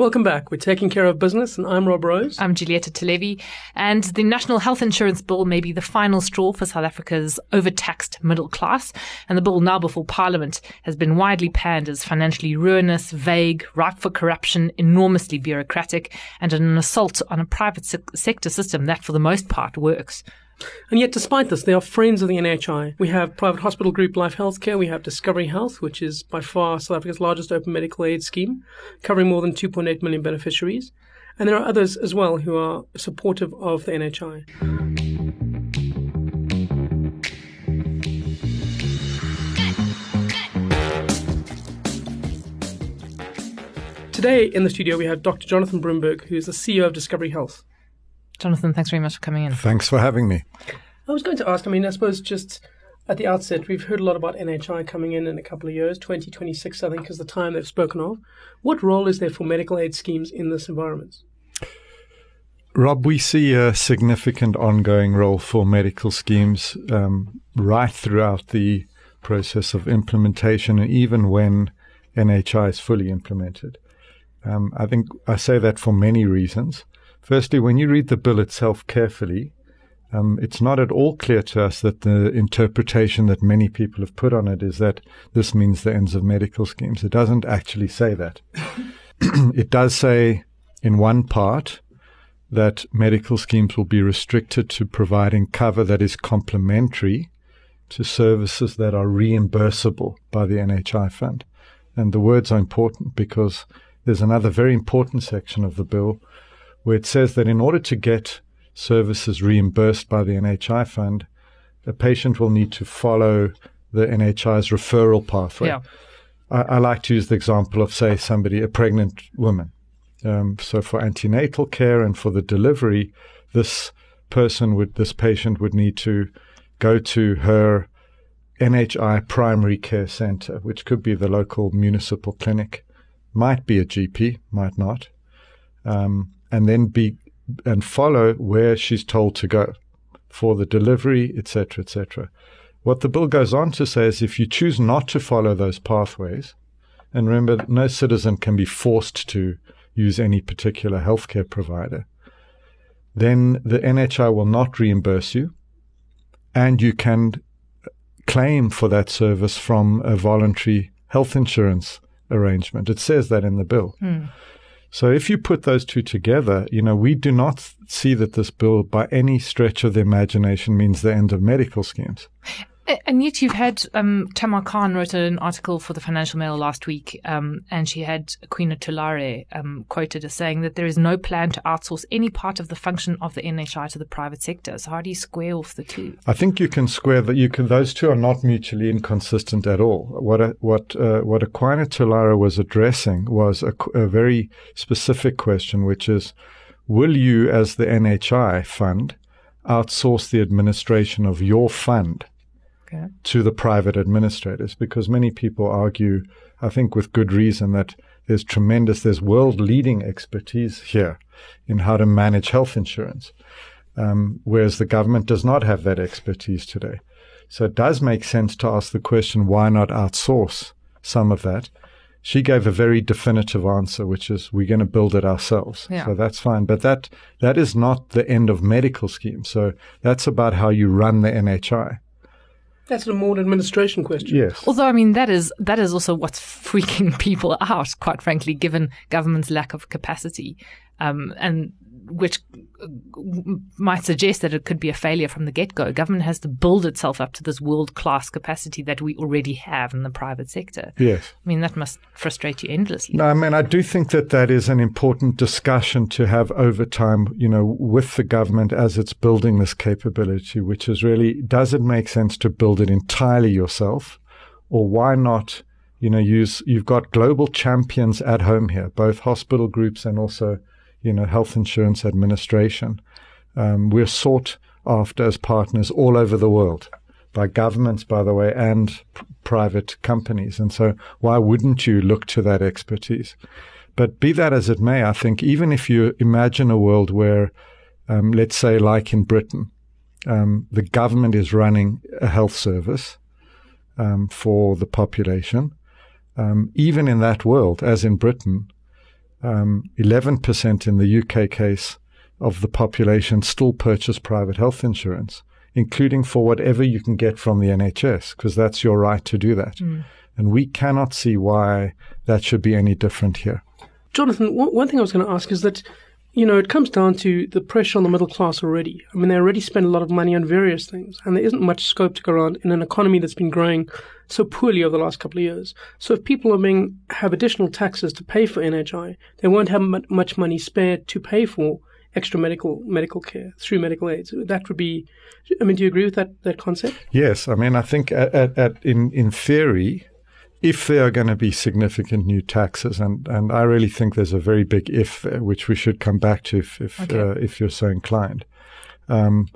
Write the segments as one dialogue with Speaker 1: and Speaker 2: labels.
Speaker 1: Welcome back. We're taking care of business, and I'm Rob Rose.
Speaker 2: I'm Julieta Televi. And the National Health Insurance Bill may be the final straw for South Africa's overtaxed middle class. And the bill now before Parliament has been widely panned as financially ruinous, vague, ripe for corruption, enormously bureaucratic, and an assault on a private se- sector system that, for the most part, works.
Speaker 1: And yet, despite this, they are friends of the NHI. We have private hospital group Life Healthcare. We have Discovery Health, which is by far South Africa's largest open medical aid scheme, covering more than 2.8 million beneficiaries. And there are others as well who are supportive of the NHI. Today in the studio, we have Dr. Jonathan Broomberg, who is the CEO of Discovery Health.
Speaker 2: Jonathan, thanks very much for coming in.
Speaker 3: Thanks for having me.
Speaker 1: I was going to ask, I mean, I suppose just at the outset, we've heard a lot about NHI coming in in a couple of years. 2026, I think, is the time they've spoken of. What role is there for medical aid schemes in this environment?
Speaker 3: Rob, we see a significant ongoing role for medical schemes um, right throughout the process of implementation and even when NHI is fully implemented. Um, I think I say that for many reasons. Firstly, when you read the bill itself carefully, um, it's not at all clear to us that the interpretation that many people have put on it is that this means the ends of medical schemes. It doesn't actually say that. it does say in one part that medical schemes will be restricted to providing cover that is complementary to services that are reimbursable by the NHI fund. And the words are important because there's another very important section of the bill where it says that in order to get services reimbursed by the NHI fund, a patient will need to follow the NHI's referral pathway.
Speaker 2: Yeah.
Speaker 3: I, I like to use the example of, say, somebody, a pregnant woman. Um, so for antenatal care and for the delivery, this person would, this patient would need to go to her NHI primary care center, which could be the local municipal clinic, might be a GP, might not. Um, and then be and follow where she's told to go for the delivery, etc., etc. What the bill goes on to say is if you choose not to follow those pathways, and remember, no citizen can be forced to use any particular healthcare provider, then the NHI will not reimburse you, and you can claim for that service from a voluntary health insurance arrangement. It says that in the bill.
Speaker 2: Mm.
Speaker 3: So if you put those two together, you know, we do not see that this bill by any stretch of the imagination means the end of medical schemes.
Speaker 2: And yet you've had um, Tamar Khan wrote an article for the Financial Mail last week, um, and she had Queen Thulare um, quoted as saying that there is no plan to outsource any part of the function of the NHI to the private sector. So how do you square off the two?
Speaker 3: I think you can square that. You can; those two are not mutually inconsistent at all. What a, what uh, what Aquina Thulare was addressing was a, a very specific question, which is, will you, as the NHI fund, outsource the administration of your fund?
Speaker 2: Okay.
Speaker 3: to the private administrators because many people argue, I think with good reason, that there's tremendous, there's world leading expertise here in how to manage health insurance, um, whereas the government does not have that expertise today. So it does make sense to ask the question, why not outsource some of that? She gave a very definitive answer, which is we're going to build it ourselves.
Speaker 2: Yeah.
Speaker 3: So that's fine. But that, that is not the end of medical schemes. So that's about how you run the NHI.
Speaker 1: That's a more administration question.
Speaker 3: Yes.
Speaker 2: Although, I mean, that is that is also what's freaking people out, quite frankly, given government's lack of capacity, um, and which uh, might suggest that it could be a failure from the get go. Government has to build itself up to this world class capacity that we already have in the private sector.
Speaker 3: Yes.
Speaker 2: I mean, that must frustrate you endlessly.
Speaker 3: No, I mean, I do think that that is an important discussion to have over time, you know, with the government as it's building this capability, which is really, does it make sense to build it entirely yourself? Or why not, you know, use, you've got global champions at home here, both hospital groups and also, you know, health insurance administration. Um, we're sought after as partners all over the world by governments, by the way, and p- private companies. And so why wouldn't you look to that expertise? But be that as it may, I think even if you imagine a world where, um, let's say, like in Britain, um, the government is running a health service um, for the population, um, even in that world, as in Britain, um, 11% in the UK case of the population still purchase private health insurance, including for whatever you can get from the NHS, because that's your right to do that. Mm. And we cannot see why that should be any different here.
Speaker 1: Jonathan, one thing I was going to ask is that you know, it comes down to the pressure on the middle class already. I mean, they already spend a lot of money on various things, and there isn't much scope to go around in an economy that's been growing so poorly over the last couple of years. So if people are being have additional taxes to pay for NHI, they won't have much money spared to pay for extra medical medical care through medical aids. That would be. I mean, do you agree with that that concept?
Speaker 3: Yes, I mean, I think at, at, at in in theory, if there are going to be significant new taxes, and, and I really think there's a very big if there, which we should come back to if if, okay. uh, if you're so inclined, um,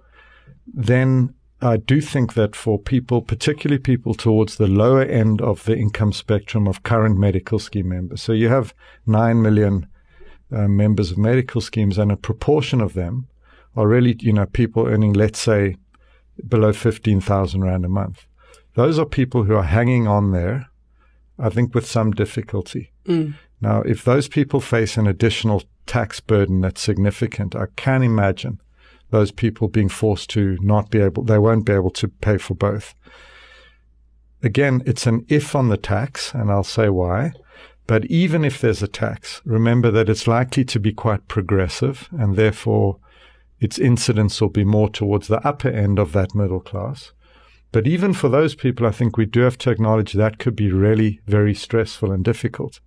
Speaker 3: then I do think that for people, particularly people towards the lower end of the income spectrum of current medical scheme members, so you have nine million uh, members of medical schemes, and a proportion of them are really, you know, people earning, let's say, below fifteen thousand rand a month. Those are people who are hanging on there I think with some difficulty. Mm. Now, if those people face an additional tax burden that's significant, I can imagine those people being forced to not be able, they won't be able to pay for both. Again, it's an if on the tax, and I'll say why. But even if there's a tax, remember that it's likely to be quite progressive, and therefore its incidence will be more towards the upper end of that middle class. But even for those people, I think we do have to acknowledge that could be really very stressful and difficult.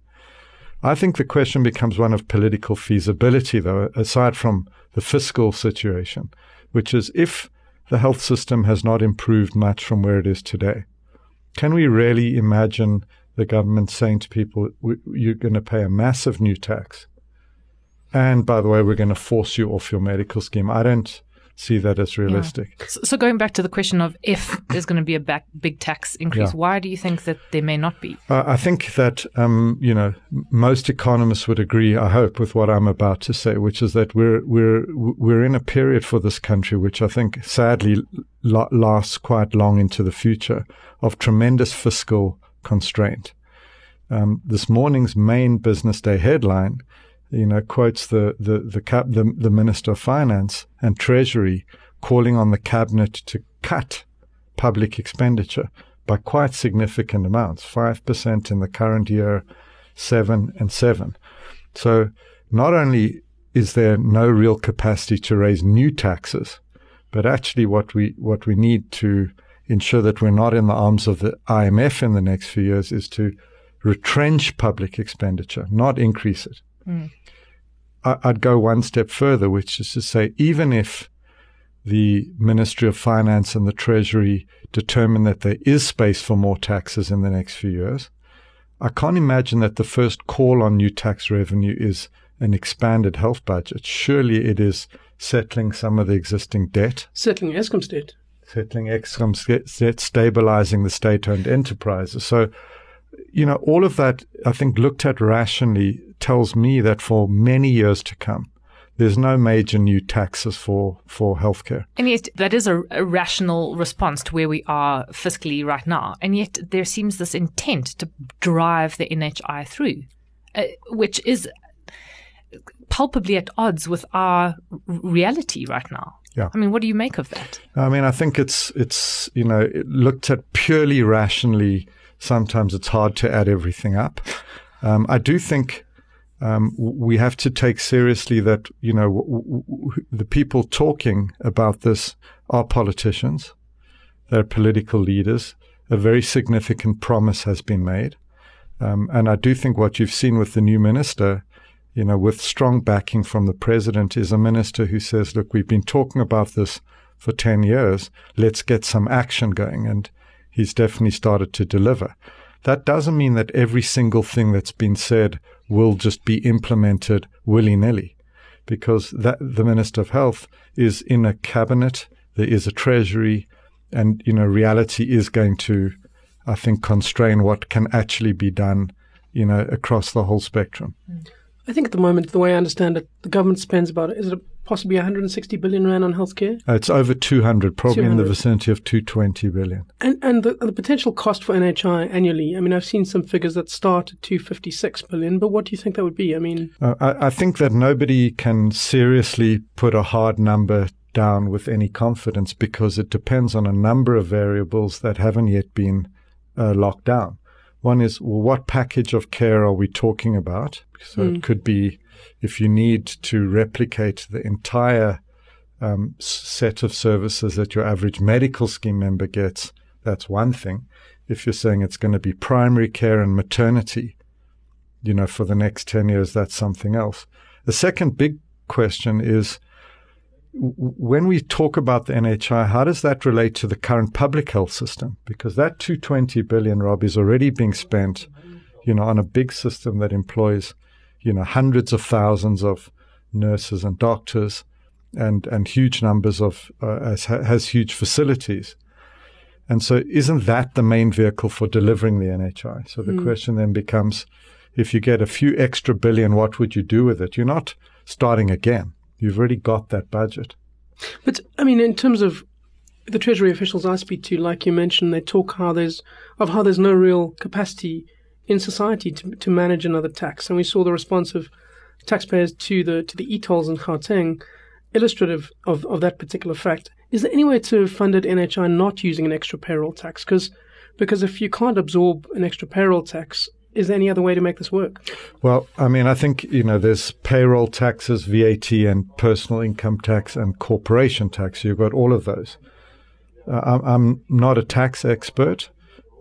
Speaker 3: I think the question becomes one of political feasibility, though, aside from the fiscal situation, which is if the health system has not improved much from where it is today, can we really imagine the government saying to people, you're going to pay a massive new tax? And by the way, we're going to force you off your medical scheme. I don't see that as realistic.
Speaker 2: Yeah. So, so, going back to the question of if there's going to be a back, big tax increase, yeah. why do you think that there may not be?
Speaker 3: Uh, I think that um, you know most economists would agree. I hope with what I'm about to say, which is that we're we're we're in a period for this country which I think sadly lasts quite long into the future of tremendous fiscal constraint. Um, this morning's main business day headline you know, quotes the the the, cap, the the Minister of Finance and Treasury calling on the cabinet to cut public expenditure by quite significant amounts, five percent in the current year, seven and seven. So not only is there no real capacity to raise new taxes, but actually what we what we need to ensure that we're not in the arms of the IMF in the next few years is to retrench public expenditure, not increase it. Mm. I'd go one step further, which is to say, even if the Ministry of Finance and the Treasury determine that there is space for more taxes in the next few years, I can't imagine that the first call on new tax revenue is an expanded health budget. Surely it is settling some of the existing debt.
Speaker 1: Settling Eskom's debt.
Speaker 3: Settling Eskom's debt, stabilizing the state owned enterprises. So, you know, all of that, I think, looked at rationally tells me that for many years to come, there's no major new taxes for, for healthcare.
Speaker 2: And yet, that is a, a, rational response to where we are fiscally right now. And yet, there seems this intent to drive the NHI through, uh, which is palpably at odds with our reality right now.
Speaker 3: Yeah.
Speaker 2: I mean, what do you make of that?
Speaker 3: I mean, I think it's, it's, you know, looked at purely rationally. Sometimes it's hard to add everything up. Um, I do think um, we have to take seriously that you know w- w- the people talking about this are politicians, they're political leaders. A very significant promise has been made, um, and I do think what you've seen with the new minister, you know, with strong backing from the president, is a minister who says, "Look, we've been talking about this for ten years. Let's get some action going," and he's definitely started to deliver. That doesn't mean that every single thing that's been said will just be implemented willy nilly because that the Minister of Health is in a cabinet, there is a treasury, and you know, reality is going to, I think, constrain what can actually be done, you know, across the whole spectrum.
Speaker 1: I think at the moment, the way I understand it, the government spends about is it possibly 160 billion rand on healthcare.
Speaker 3: Uh, it's over 200, probably 200. in the vicinity of 220 billion.
Speaker 1: And and the, the potential cost for NHI annually. I mean, I've seen some figures that start at 256 billion, but what do you think that would be? I mean,
Speaker 3: uh, I, I think that nobody can seriously put a hard number down with any confidence because it depends on a number of variables that haven't yet been uh, locked down. One is well, what package of care are we talking about? So mm. it could be if you need to replicate the entire um, set of services that your average medical scheme member gets, that's one thing. If you're saying it's going to be primary care and maternity, you know, for the next 10 years, that's something else. The second big question is when we talk about the NHI, how does that relate to the current public health system? Because that 220 billion, Rob, is already being spent, you know, on a big system that employs, you know, hundreds of thousands of nurses and doctors and, and huge numbers of, uh, has, has huge facilities. And so isn't that the main vehicle for delivering the NHI? So the mm. question then becomes, if you get a few extra billion, what would you do with it? You're not starting again. You've already got that budget.
Speaker 1: But I mean, in terms of the Treasury officials I speak to, like you mentioned, they talk how there's of how there's no real capacity in society to to manage another tax, and we saw the response of taxpayers to the to the e-tolls in Gauteng, illustrative of, of that particular fact. Is there any way to fund it NHI not using an extra payroll tax? Because because if you can't absorb an extra payroll tax, is there any other way to make this work?
Speaker 3: Well, I mean, I think, you know, there's payroll taxes, VAT, and personal income tax and corporation tax. You've got all of those. Uh, I'm not a tax expert.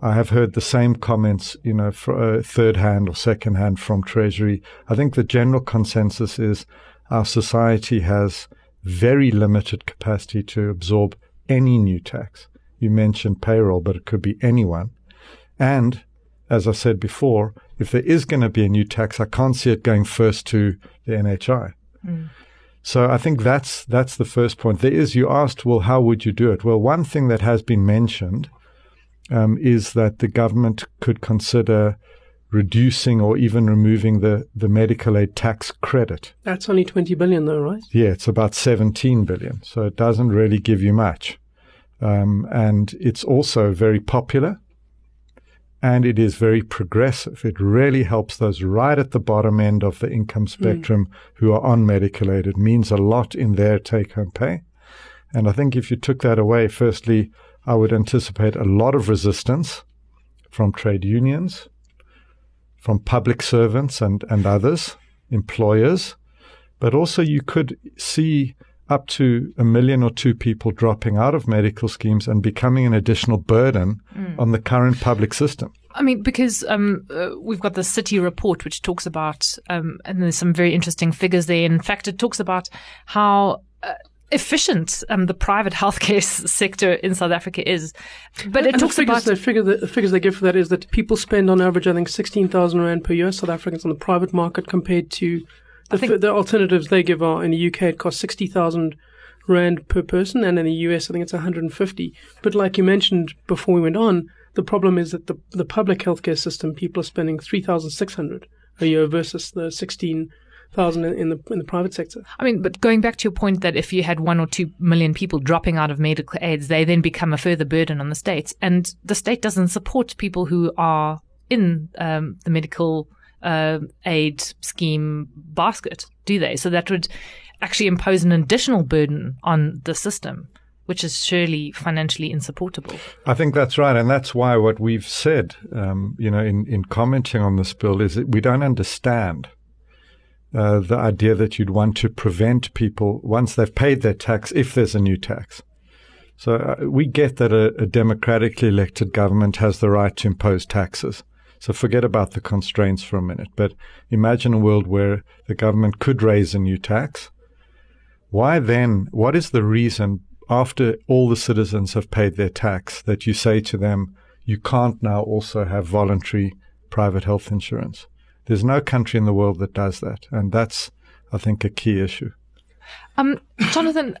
Speaker 3: I have heard the same comments, you know, for, uh, third hand or second hand from Treasury. I think the general consensus is our society has very limited capacity to absorb any new tax. You mentioned payroll, but it could be anyone. And as I said before, if there is going to be a new tax, I can't see it going first to the NHI. Mm. So I think that's that's the first point. There is you asked, well, how would you do it? Well, one thing that has been mentioned um, is that the government could consider reducing or even removing the, the medical aid tax credit.
Speaker 1: That's only 20 billion though, right?
Speaker 3: Yeah, it's about 17 billion. So it doesn't really give you much. Um, and it's also very popular and it is very progressive. It really helps those right at the bottom end of the income hmm. spectrum mm. who are on medical aid. It means a lot in their take home pay. And I think if you took that away, firstly, I would anticipate a lot of resistance from trade unions, from public servants and, and others, employers, but also you could see up to a million or two people dropping out of medical schemes and becoming an additional burden mm. on the current public system.
Speaker 2: I mean, because um, uh, we've got the city report, which talks about, um, and there's some very interesting figures there. In fact, it talks about how efficient um, the private healthcare sector in South Africa is. But it
Speaker 1: and
Speaker 2: talks
Speaker 1: the figures,
Speaker 2: about
Speaker 1: the, figure, the figures they give for that is that people spend on average, I think, sixteen thousand rand per year, South Africans on the private market compared to the, think, the alternatives they give are in the UK it costs sixty thousand rand per person, and in the US I think it's one hundred and fifty. But like you mentioned before we went on, the problem is that the the public healthcare system people are spending three thousand six hundred a year versus the sixteen thousand in the in the private sector.
Speaker 2: I mean, but going back to your point that if you had one or two million people dropping out of medical aids, they then become a further burden on the state, and the state doesn't support people who are in um, the medical uh, aid scheme basket, do they? So that would actually impose an additional burden on the system, which is surely financially insupportable.
Speaker 3: I think that's right, and that's why what we've said, um, you know, in, in commenting on this bill, is that we don't understand. Uh, the idea that you'd want to prevent people once they've paid their tax, if there's a new tax. So uh, we get that a, a democratically elected government has the right to impose taxes. So forget about the constraints for a minute. But imagine a world where the government could raise a new tax. Why then? What is the reason after all the citizens have paid their tax that you say to them, you can't now also have voluntary private health insurance? There's no country in the world that does that. And that's, I think, a key issue.
Speaker 2: Um, Jonathan,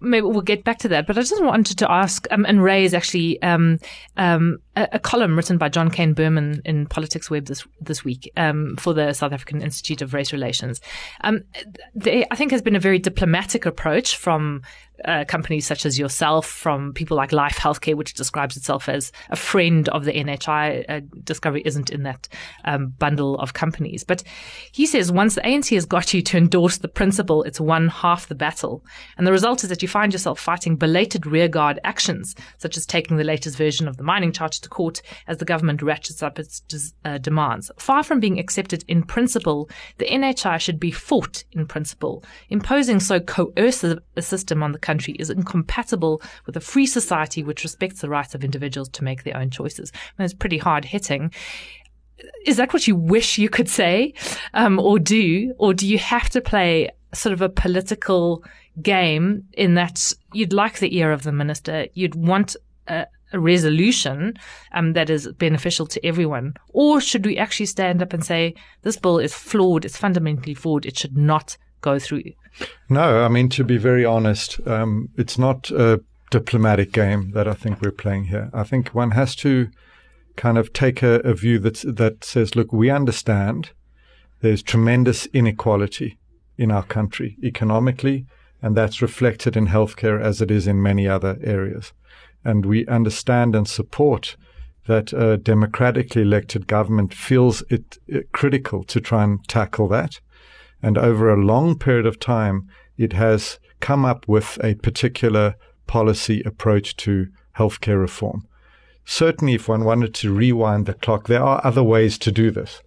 Speaker 2: maybe we'll get back to that. But I just wanted to ask um, and raise actually um, um, a, a, column written by John Kane-Berman in Politicsweb this this week um, for the South African Institute of Race Relations. Um, I think, has been a very diplomatic approach from uh, companies such as yourself, from people like Life Healthcare, which describes itself as a friend of the NHI. Uh, Discovery isn't in that um, bundle of companies. But he says once the ANC has got you to endorse the principle, it's won half the battle. And the result is that you find yourself fighting belated rearguard actions, such as taking the latest version of the mining charter to court as the government ratchets up its uh, demands. Far from being accepted in principle, the NHI should be fought in principle. Imposing so coercive a system on the country is incompatible with a free society which respects the rights of individuals to make their own choices. And it's pretty hard hitting. Is that what you wish you could say um, or do? Or do you have to play sort of a political game in that you'd like the ear of the minister, you'd want a, a resolution um, that is beneficial to everyone? Or should we actually stand up and say, this bill is flawed, it's fundamentally flawed, it should not go through?
Speaker 3: No, I mean, to be very honest, um, it's not a diplomatic game that I think we're playing here. I think one has to kind of take a, a view that that says, look, we understand there's tremendous inequality in our country economically, and that's reflected in healthcare as it is in many other areas. And we understand and support that a democratically elected government feels it, it critical to try and tackle that. And over a long period of time, it has come up with a particular policy approach to healthcare reform. Certainly, if one wanted to rewind the clock, there are other ways to do this.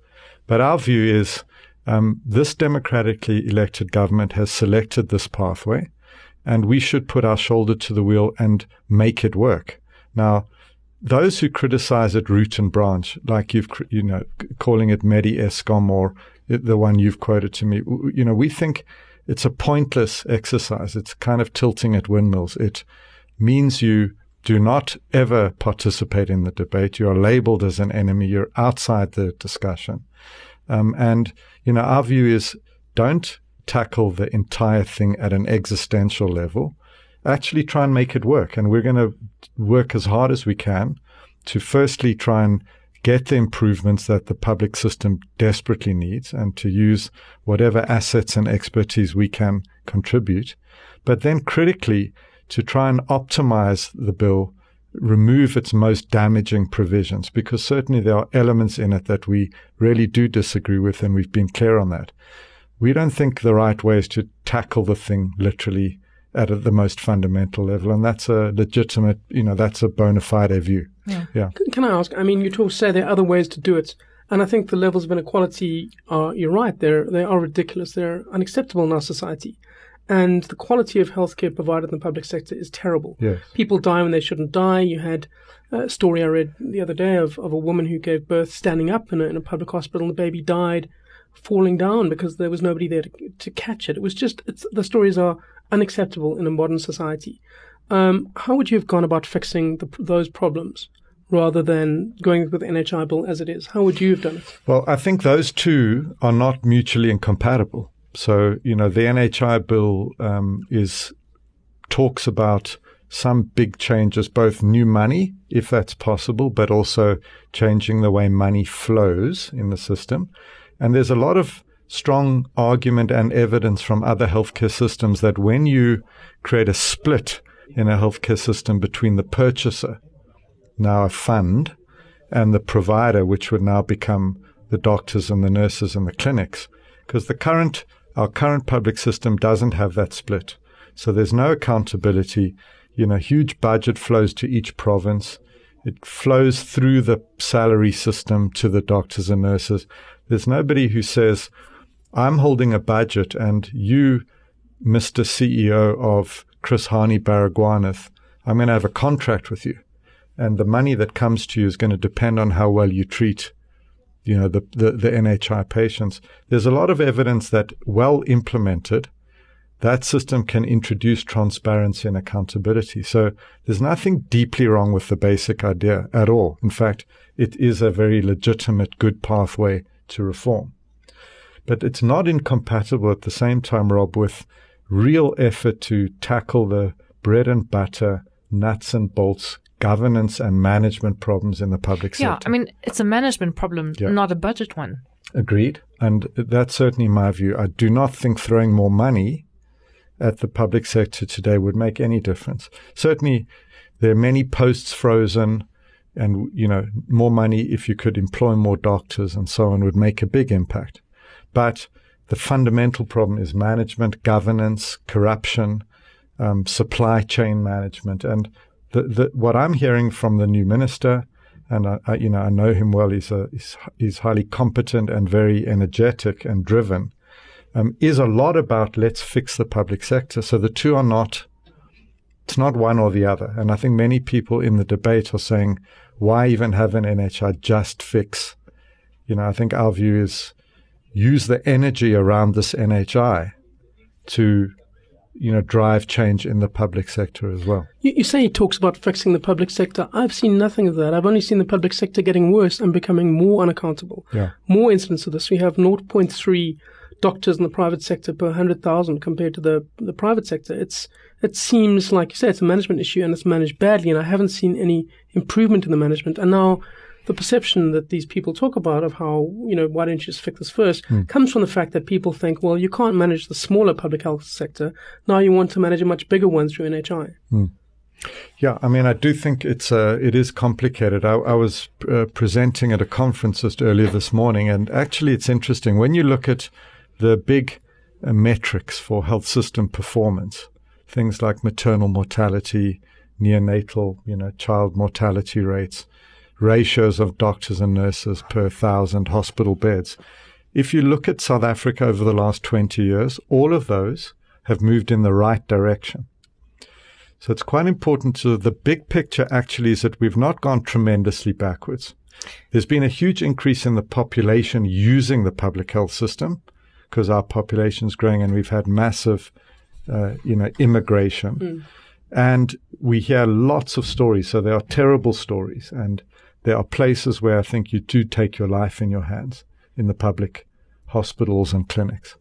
Speaker 3: But our view is um, this democratically elected government has selected this pathway, and we should put our shoulder to the wheel and make it work. Now, those who criticize it root and branch, like you've, you know, calling it Medi Eskom or the one you've quoted to me, you know, we think it's a pointless exercise. It's kind of tilting at windmills. It means you do not ever participate in the debate. You are labeled as an enemy. You're outside the discussion. Um, and, you know, our view is don't tackle the entire thing at an existential level. Actually try and make it work. And we're going to work as hard as we can to firstly try and get the improvements that the public system desperately needs and to use whatever assets and expertise we can contribute. But then critically, to try and optimize the bill, remove its most damaging provisions, because certainly there are elements in it that we really do disagree with, and we've been clear on that. We don't think the right way is to tackle the thing literally at the most fundamental level, and that's a legitimate, you know, that's a bona fide view.
Speaker 1: Yeah. yeah. Can I ask? I mean, you talk say there are other ways to do it, and I think the levels of inequality are. You're right. They're they are ridiculous. They're unacceptable in our society, and the quality of healthcare provided in the public sector is terrible.
Speaker 3: Yes.
Speaker 1: People die when they shouldn't die. You had a story I read the other day of, of a woman who gave birth standing up in a, in a public hospital, and the baby died falling down because there was nobody there to, to catch it. It was just the stories are unacceptable in a modern society. Um, how would you have gone about fixing the, those problems rather than going with the NHI bill as it is? How would you have done it?
Speaker 3: Well, I think those two are not mutually incompatible. So, you know, the NHI bill um, is talks about some big changes, both new money, if that's possible, but also changing the way money flows in the system. And there's a lot of strong argument and evidence from other healthcare systems that when you create a split in a healthcare system between the purchaser, now a fund, and the provider, which would now become the doctors and the nurses and the clinics, because the current our current public system doesn't have that split. So there's no accountability. You know, huge budget flows to each province. It flows through the salary system to the doctors and nurses. There's nobody who says, I'm holding a budget and you, Mr. CEO of Chris Hani Baragwanath, I'm going to have a contract with you. And the money that comes to you is going to depend on how well you treat, you know, the, the, the NHI patients. There's a lot of evidence that well implemented, that system can introduce transparency and accountability. So there's nothing deeply wrong with the basic idea at all. In fact, it is a very legitimate, good pathway to reform. But it's not incompatible at the same time, Rob, with real effort to tackle the bread and butter, nuts and bolts governance and management problems in the public sector.
Speaker 2: Yeah, I mean, it's a management problem, yeah. not a budget one.
Speaker 3: Agreed. And that's certainly my view. I do not think throwing more money at the public sector today would make any difference. Certainly, there are many posts frozen, and you know, more money if you could employ more doctors and so on would make a big impact. But the fundamental problem is management, governance, corruption, um, supply chain management, and the, the, what I'm hearing from the new minister, and I, I, you know I know him well. He's a he's, he's highly competent and very energetic and driven. Um, is a lot about let's fix the public sector. So the two are not. It's not one or the other. And I think many people in the debate are saying, why even have an NHI just fix? You know, I think our view is use the energy around this NHI to you know, drive change in the public sector as well.
Speaker 1: You, you, say he talks about fixing the public sector. I've seen nothing of that. I've only seen the public sector getting worse and becoming more unaccountable.
Speaker 3: Yeah.
Speaker 1: More incidents of this. We have 0.3 doctors in the private sector per 100,000 compared to the, the private sector. It's, it seems like you say, it's a management issue and it's managed badly. And I haven't seen any improvement in the management. And now the perception that these people talk about of how, you know, why don't you just fix this first mm. comes from the fact that people think, well, you can't manage the smaller public health sector. Now you want to manage a much bigger one through NHI.
Speaker 3: Mm. Yeah, I mean, I do think it's uh, it is complicated. I, I was uh, presenting at a conference just earlier this morning, and actually, it's interesting when you look at the big uh, metrics for health system performance, things like maternal mortality, neonatal, you know, child mortality rates, ratios of doctors and nurses per thousand hospital beds. If you look at South Africa over the last 20 years, all of those have moved in the right direction. So it's quite important to the big picture actually is that we've not gone tremendously backwards. There's been a huge increase in the population using the public health system because our population is growing and we've had massive, uh, you know, immigration. Mm. And we hear lots of stories. So there are terrible stories and there are places where I think you do take your life in your hands in the public hospitals and clinics.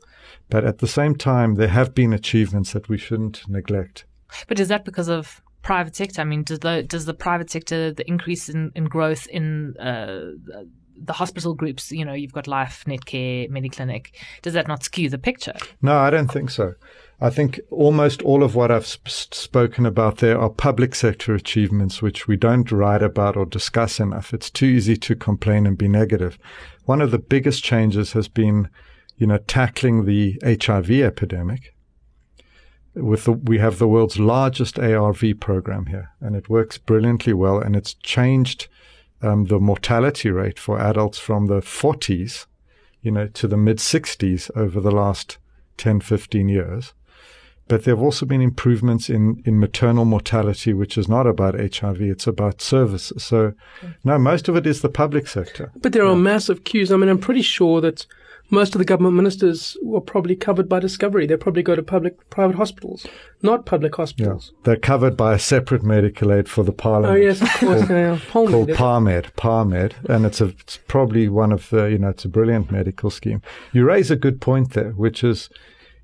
Speaker 3: But at the same time, there have been achievements that we shouldn't neglect.
Speaker 2: But is that because of private sector? I mean, does the does the private sector the increase in, in growth in uh, the hospital groups? You know, you've got Life, Netcare, Mediclinic. Does that not skew the picture?
Speaker 3: No, I don't think so. I think almost all of what I've sp- spoken about there are public sector achievements, which we don't write about or discuss enough. It's too easy to complain and be negative. One of the biggest changes has been, you know, tackling the HIV epidemic. With the, we have the world's largest ARV program here, and it works brilliantly well, and it's changed um, the mortality rate for adults from the 40s, you know, to the mid 60s over the last 10, 15 years. But there have also been improvements in, in maternal mortality, which is not about HIV, it's about services. So, no, most of it is the public sector.
Speaker 1: But there yeah. are massive queues. I mean, I'm pretty sure that most of the government ministers were probably covered by Discovery. They probably go to public private hospitals, not public hospitals.
Speaker 3: Yeah. They're covered by a separate medical aid for the parliament.
Speaker 1: Oh yes, of course.
Speaker 3: called, called PARMED, PARMED, and it's a it's probably one of the you know it's a brilliant medical scheme. You raise a good point there, which is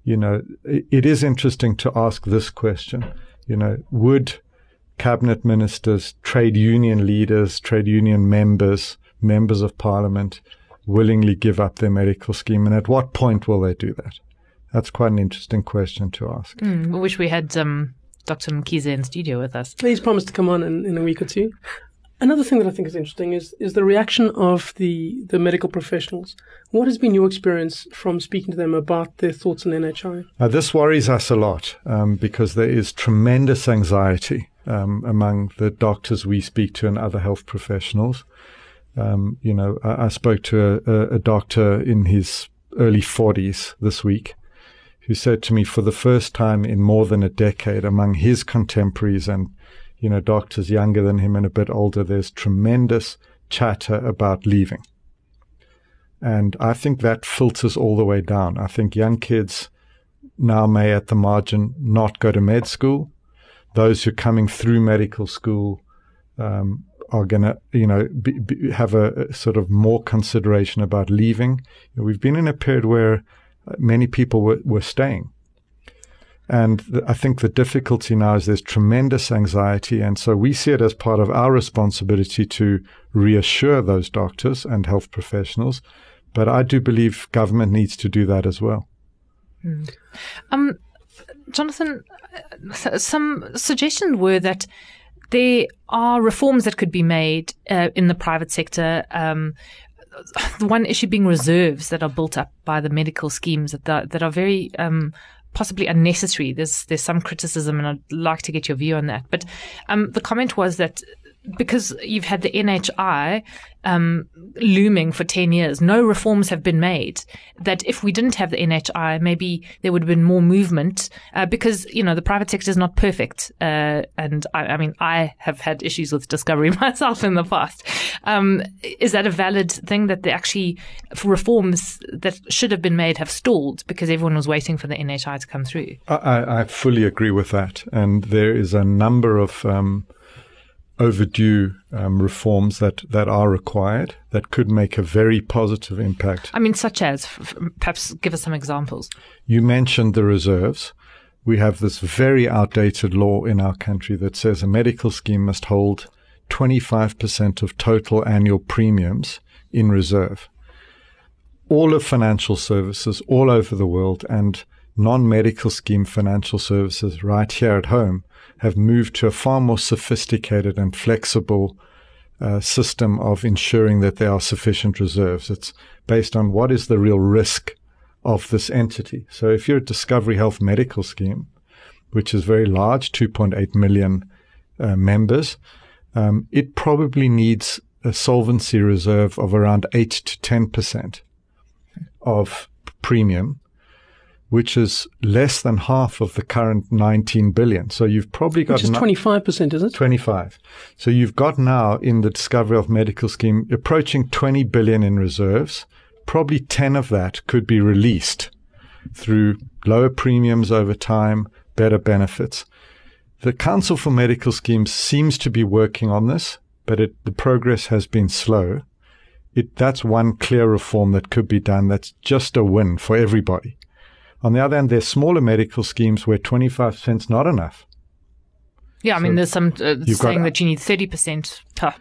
Speaker 3: you know, it is interesting to ask this question. You know, would cabinet ministers, trade union leaders, trade union members, members of parliament willingly give up their medical scheme? And at what point will they do that? That's quite an interesting question to ask.
Speaker 2: Mm, I wish we had um, Dr. Mkhize in studio with us.
Speaker 1: He's promised to come on in, in a week or two. Another thing that I think is interesting is is the reaction of the, the medical professionals. What has been your experience from speaking to them about their thoughts on NHI?
Speaker 3: Uh, this worries us a lot um, because there is tremendous anxiety um, among the doctors we speak to and other health professionals. Um, you know, I, I spoke to a, a doctor in his early 40s this week who said to me for the first time in more than a decade among his contemporaries and you know, doctors younger than him and a bit older, there's tremendous chatter about leaving. And I think that filters all the way down. I think young kids now may at the margin not go to med school. Those who are coming through medical school um, are going to, you know, be, be, have a, a, sort of more consideration about leaving. You know, we've been in a period where many people were, were staying. And th- I think the difficulty now is there's tremendous anxiety. And so we see it as part of our responsibility to reassure those doctors and health professionals. But I do believe government needs to do that as well.
Speaker 2: Mm. Um, Jonathan, uh, some suggestions were that there are reforms that could be made uh, in the private sector. Um, the one issue being reserves that are built up by the medical schemes that are, that are very um, possibly unnecessary. There's there's some criticism, and I'd like to get your view on that. But um, the comment was that because you've had the NHI um, looming for 10 years, no reforms have been made. That if we didn't have the NHI, maybe there would have been more movement uh, because, you know, the private sector is not perfect. Uh, and I, I, mean, I have had issues with discovery myself in the past. Um, is that a valid thing that the actually reforms that should have been made have stalled because everyone was waiting for the NHI to come through?
Speaker 3: I, I fully agree with that. And there is a number of, um, overdue um, reforms that, that are required that could make a very positive impact.
Speaker 2: I mean, such as, perhaps give us some examples.
Speaker 3: You mentioned the reserves. We have this very outdated law in our country that says a medical scheme must hold 25% of total annual premiums in reserve. All of financial services all over the world and non-medical scheme financial services right here at home have moved to a far more sophisticated and flexible uh, system of ensuring that there are sufficient reserves. It's based on what is the real risk of this entity. So if you're a Discovery Health medical scheme, which is very large, 2.8 million uh, members, um, it probably needs a solvency reserve of around 8 to 10% of premium which is less than half of the current 19 billion. So you've probably got
Speaker 1: which is 25%, is it?
Speaker 3: 25. So you've got now in the Discovery Health Medical Scheme approaching 20 billion in reserves. Probably 10 of that could be released through lower premiums over time, better benefits. The Council for Medical Schemes seems to be working on this, but it, the progress has been slow. It, that's one clear reform that could be done. That's just a win for everybody. On the other hand, there's smaller medical schemes where 25 cents not enough.
Speaker 2: Yeah, I so mean, there's some uh, saying got, that you need 30%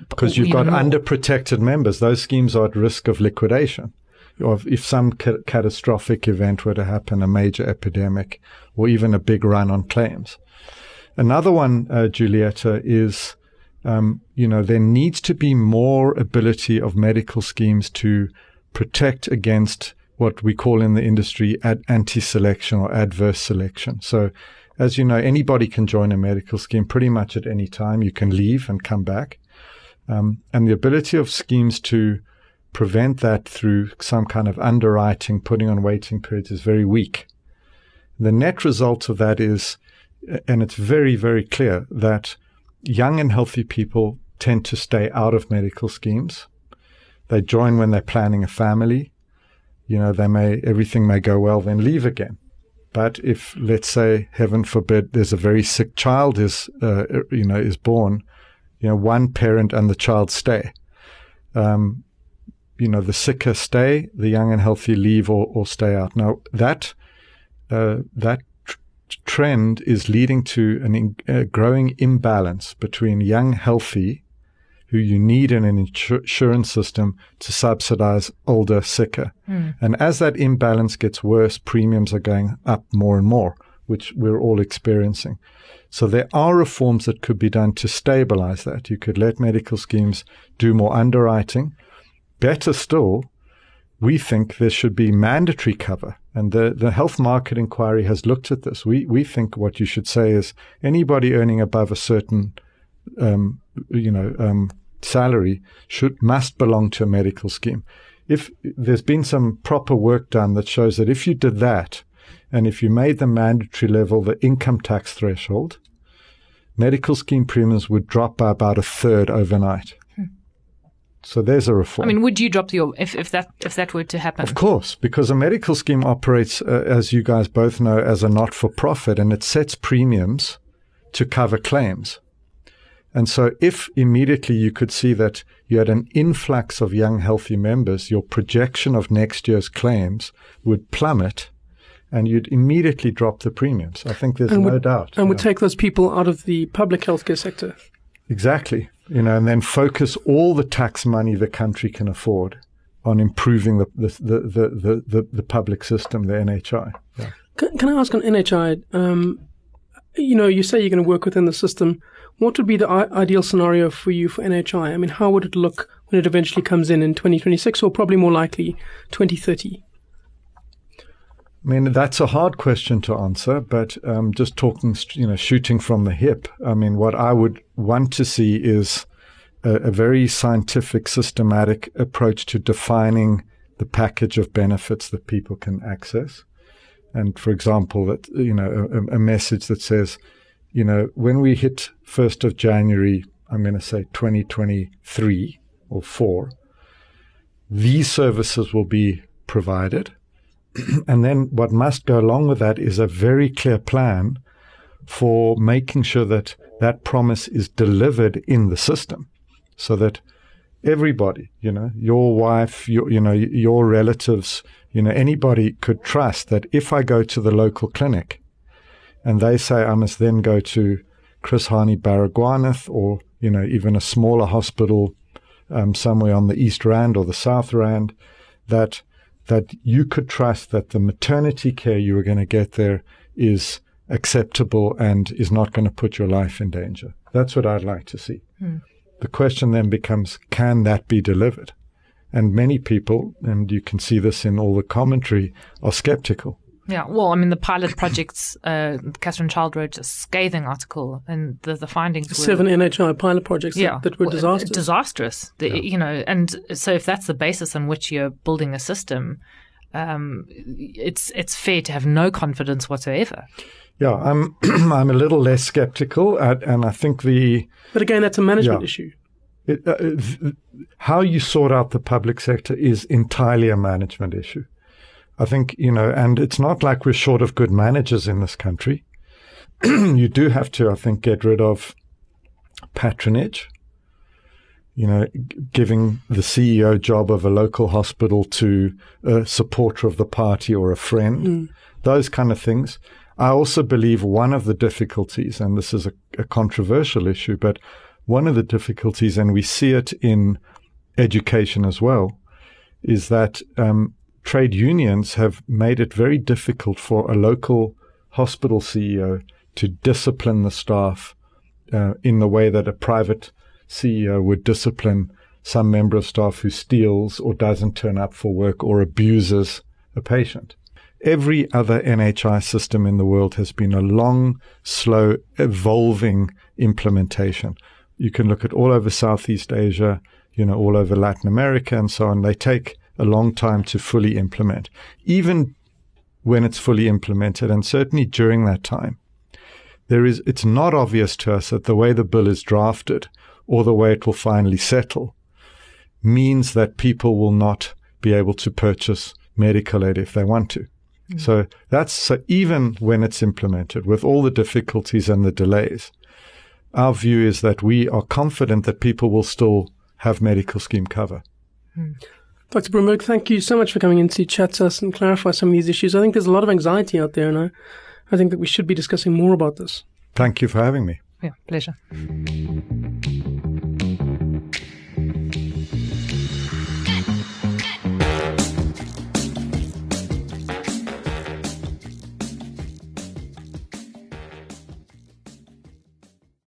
Speaker 3: Because you've got more. underprotected members. Those schemes are at risk of liquidation. Or if some ca- catastrophic event were to happen, a major epidemic, or even a big run on claims. Another one, uh, Julieta, is, um, you know, there needs to be more ability of medical schemes to protect against what we call in the industry ad- anti-selection or adverse selection. So, as you know, anybody can join a medical scheme pretty much at any time. You can leave and come back. Um, and the ability of schemes to prevent that through some kind of underwriting, putting on waiting periods is very weak. The net result of that is, and it's very, very clear that young and healthy people tend to stay out of medical schemes. They join when they're planning a family you know, they may, everything may go well, then leave again. But if, let's say, heaven forbid, there's a very sick child is, uh, you know, is born, you know, one parent and the child stay. Um, you know, the sicker stay, the young and healthy leave or, or stay out. Now that, uh, that tr- trend is leading to an in, a growing imbalance between young, healthy who you need in an insurance system to subsidize older, sicker. Mm. And as that imbalance gets worse, premiums are going up more and more, which we're all experiencing. So there are reforms that could be done to stabilize that. You could let medical schemes do more underwriting. Better still, we think there should be mandatory cover. And the, the health market inquiry has looked at this. We, we think what you should say is anybody earning above a certain um, you know, um, salary should must belong to a medical scheme. If there's been some proper work done that shows that if you did that, and if you made the mandatory level the income tax threshold, medical scheme premiums would drop by about a third overnight. Hmm. So there's a reform.
Speaker 2: I mean, would you drop your if, if that if that were to happen?
Speaker 3: Of course, because a medical scheme operates, uh, as you guys both know, as a not-for-profit, and it sets premiums to cover claims. And so if immediately you could see that you had an influx of young, healthy members, your projection of next year's claims would plummet and you'd immediately drop the premiums. I think there's
Speaker 1: And
Speaker 3: no
Speaker 1: would-
Speaker 3: doubt.
Speaker 1: And would take those people out of the public healthcare sector.
Speaker 3: Exactly. You know, and then focus all the tax money the country can afford on improving the the the the, the, the, the public system, the NHI. Yeah.
Speaker 1: Can, can I ask on NHI? Um, you know, you say you're going to work within the system. What would be the I- ideal scenario for you for NHI? I mean, how would it look when it eventually comes in in 2026, or probably more likely 2030?
Speaker 3: I mean, that's a hard question to answer, but um, just talking, you know, shooting from the hip. I mean, what I would want to see is a, a very scientific, systematic approach to defining the package of benefits that people can access. And for example, that you know, a, a message that says, you know, when we hit first of January, I'm going to say 2023 or four, these services will be provided. And then what must go along with that is a very clear plan for making sure that that promise is delivered in the system so that everybody, you know, your wife, your, you know, your relatives, you know, anybody could trust that if I go to the local clinic and they say I must then go to Chris Hani Baragwanath or, you know, even a smaller hospital um, somewhere on the East Rand or the South Rand, that that you could trust that the maternity care you are going to get there is acceptable and is not going to put your life in danger. That's what I'd like to see. The question then becomes, can that be delivered? And many people, and you can see this in all the commentary, are skeptical.
Speaker 2: Yeah, well, I mean, the pilot projects, uh, Katharine Child wrote a scathing article, and the, the findings were
Speaker 1: Seven NHI pilot projects that-
Speaker 2: yeah,
Speaker 1: that, were
Speaker 2: well,
Speaker 1: disastrous.
Speaker 2: Disastrous. The, You know, and so if that's the basis on which you're building a system, um, it's it's fair to have no confidence whatsoever.
Speaker 3: Yeah, I'm I'm a little less skeptical, at, and I think the
Speaker 1: but again, that's a management
Speaker 3: Yeah.
Speaker 1: issue.
Speaker 3: it, uh, th- how you sort out the public sector is entirely a management issue. I think, you know, and it's not like we're short of good managers in this country. you do have to, I think, get rid of patronage. You know, g- giving the CEO job of a local hospital to a supporter of the party or a friend, those kind of things. I also believe one of the difficulties, and this is a, a controversial issue, but one of the difficulties, and we see it in education as well, is that um, trade unions have made it very difficult for a local hospital CEO to discipline the staff uh, in the way that a private CEO would discipline some member of staff who steals or doesn't turn up for work or abuses a patient. Every other NHI system in the world has been a long, slow, evolving implementation. You can look at all over Southeast Asia, you know, all over Latin America and so on. They take a long time to fully implement. Even when it's fully implemented, and certainly during that time, there is it's not obvious to us that the way the bill is drafted or the way it will finally settle means that people will not be able to purchase medical aid if they want to. Mm. So that's so even when it's implemented with all the difficulties and the delays, our view is that we are confident that people will still have medical scheme cover. Hmm.
Speaker 1: Dr. Broomberg, thank you so much for coming in to chat to us and clarify some of these issues. I think there's a lot of anxiety out there, and I, I think that we should be discussing more about this.
Speaker 3: Thank you for having me.
Speaker 2: Yeah, pleasure.